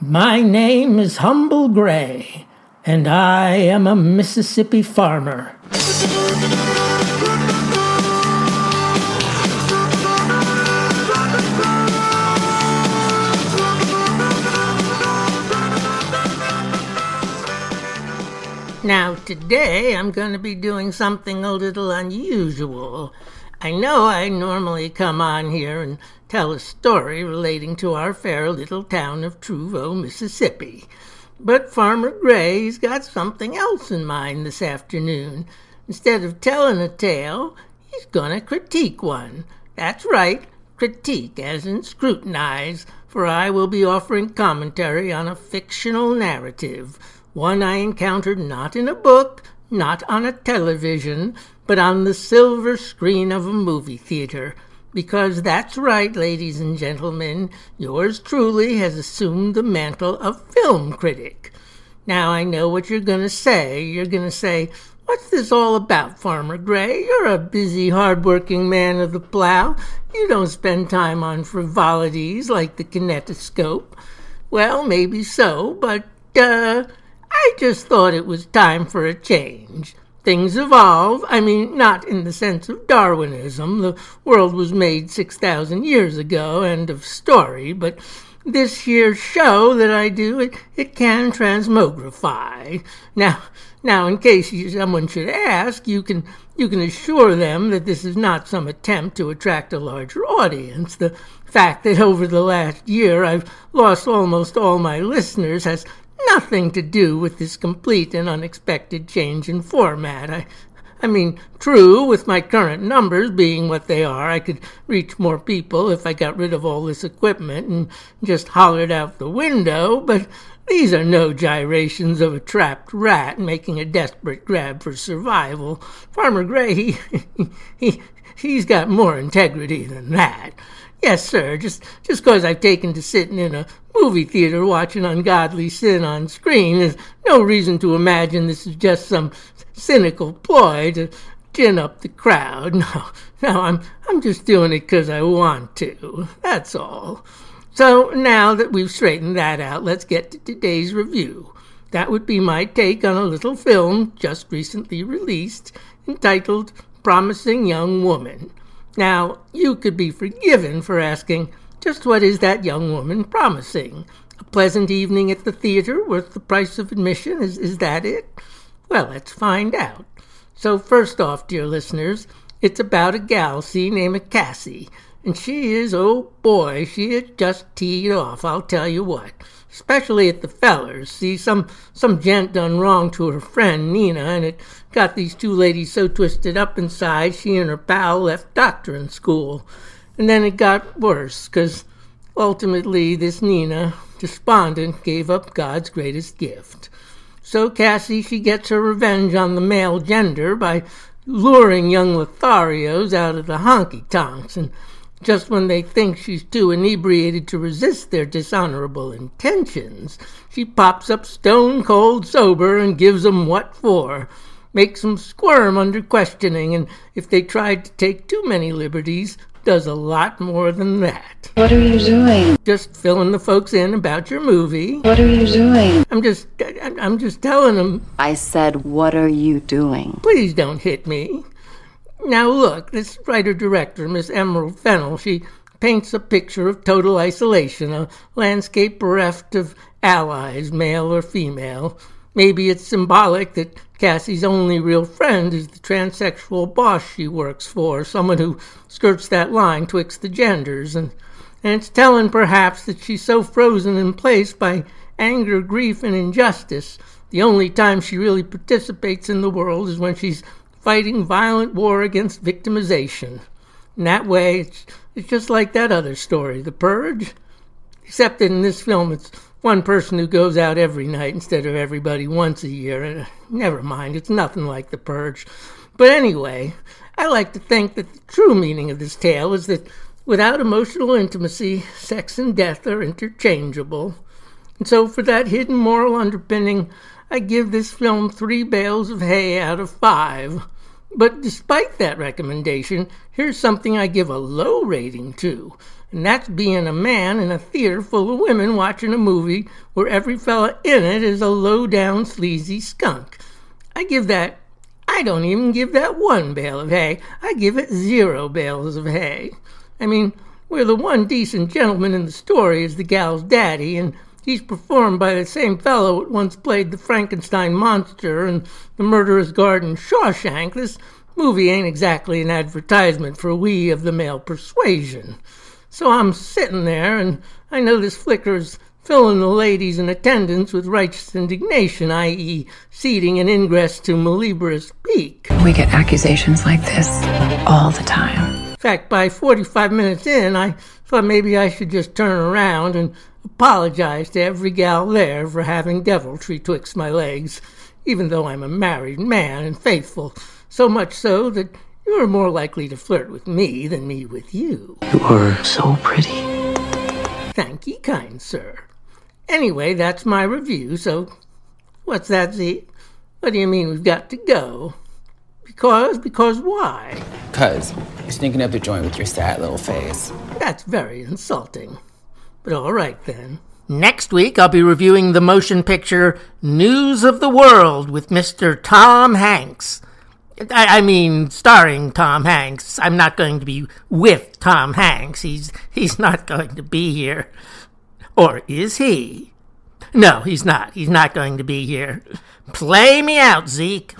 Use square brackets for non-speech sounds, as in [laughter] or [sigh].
My name is Humble Gray, and I am a Mississippi farmer. Now, today I'm going to be doing something a little unusual. I know I normally come on here and tell a story relating to our fair little town of Truvaux, Mississippi. But Farmer Gray's got something else in mind this afternoon. Instead of telling a tale, he's going to critique one. That's right, critique, as in scrutinize, for I will be offering commentary on a fictional narrative, one I encountered not in a book, not on a television, but on the silver screen of a movie theater. Because that's right, ladies and gentlemen, yours truly has assumed the mantle of film critic. Now I know what you're going to say. You're going to say, What's this all about, Farmer Gray? You're a busy, hard-working man of the plow. You don't spend time on frivolities like the kinetoscope. Well, maybe so, but, uh, I just thought it was time for a change. Things evolve. I mean, not in the sense of Darwinism. The world was made 6,000 years ago, end of story. But this here show that I do, it, it can transmogrify. Now, now, in case someone should ask, you can you can assure them that this is not some attempt to attract a larger audience. The fact that over the last year I've lost almost all my listeners has nothing to do with this complete and unexpected change in format. I, I mean, true, with my current numbers being what they are, I could reach more people if I got rid of all this equipment and just hollered out the window, but these are no gyrations of a trapped rat making a desperate grab for survival. Farmer Gray, he, [laughs] he, he's got more integrity than that. Yes, sir. Just just because I've taken to sitting in a movie theater watching ungodly sin on screen, there's no reason to imagine this is just some cynical ploy to gin up the crowd. [laughs] No, no, I'm I'm just doing it because I want to. That's all. So now that we've straightened that out, let's get to today's review. That would be my take on a little film just recently released entitled Promising Young Woman. Now, you could be forgiven for asking, just what is that young woman promising? A pleasant evening at the theater worth the price of admission? Is, is that it? Well, let's find out. So, first off, dear listeners, it's about a gal, see, named Cassie. And she is, oh boy, she is just teed off, I'll tell you what especially at the fellers. See, some some gent done wrong to her friend Nina, and it got these two ladies so twisted up inside she and her pal left doctoring school. And then it got worse, 'cause ultimately this Nina, despondent, gave up God's greatest gift. So Cassie, she gets her revenge on the male gender by luring young Lotharios out of the honky tonks and just when they think she's too inebriated to resist their dishonorable intentions, she pops up stone cold sober and gives 'em what for. Makes 'em squirm under questioning, and if they tried to take too many liberties, does a lot more than that. What are you doing? Just filling the folks in about your movie. What are you doing? I'm just, I'm just telling them. I said, what are you doing? Please don't hit me. Now look, this writer-director, Miss Emerald Fennell, she paints a picture of total isolation, a landscape bereft of allies, male or female. Maybe it's symbolic that Cassie's only real friend is the transsexual boss she works for, someone who skirts that line twixt the genders, and, and it's telling perhaps that she's so frozen in place by anger, grief, and injustice. The only time she really participates in the world is when she's fighting violent war against victimization. In that way, it's, it's just like that other story, The Purge. Except in this film, it's one person who goes out every night instead of everybody once a year. And uh, never mind, it's nothing like The Purge. But anyway, I like to think that the true meaning of this tale is that without emotional intimacy, sex and death are interchangeable. So, for that hidden moral underpinning, I give this film three bales of hay out of five. But despite that recommendation, here's something I give a low rating to. and that's being a man in a theater full of women watching a movie where every fella in it is a low down sleazy skunk. I give that, I don't even give that one bale of hay. I give it zero bales of hay. I mean, where the one decent gentleman in the story is the gal's daddy, and he's performed by the same fellow that once played the Frankenstein monster and the murderous garden Shawshank, this movie ain't exactly an advertisement for we of the male persuasion. So I'm sitting there, and I notice Flicker's filling the ladies in attendance with righteous indignation, i.e., ceding an ingress to Malibras Peak. We get accusations like this all the time. In fact, by 45 minutes in, I thought maybe I should just turn around and apologize to every gal there for having deviltry twixt my legs, even though I'm a married man and faithful, so much so that you're more likely to flirt with me than me with you. You are so pretty. Thank ye, kind sir. Anyway, that's my review, so what's that, Z? What do you mean we've got to go? Because? Because why? Cuz you're stinking up the joint with your sad little face. That's very insulting. But all right then. Next week, I'll be reviewing the motion picture News of the World with Mr. Tom Hanks. I, I mean, starring Tom Hanks. I'm not going to be with Tom Hanks. He's he's not going to be here. Or is he? No, he's not. He's not going to be here. Play me out, Zeke.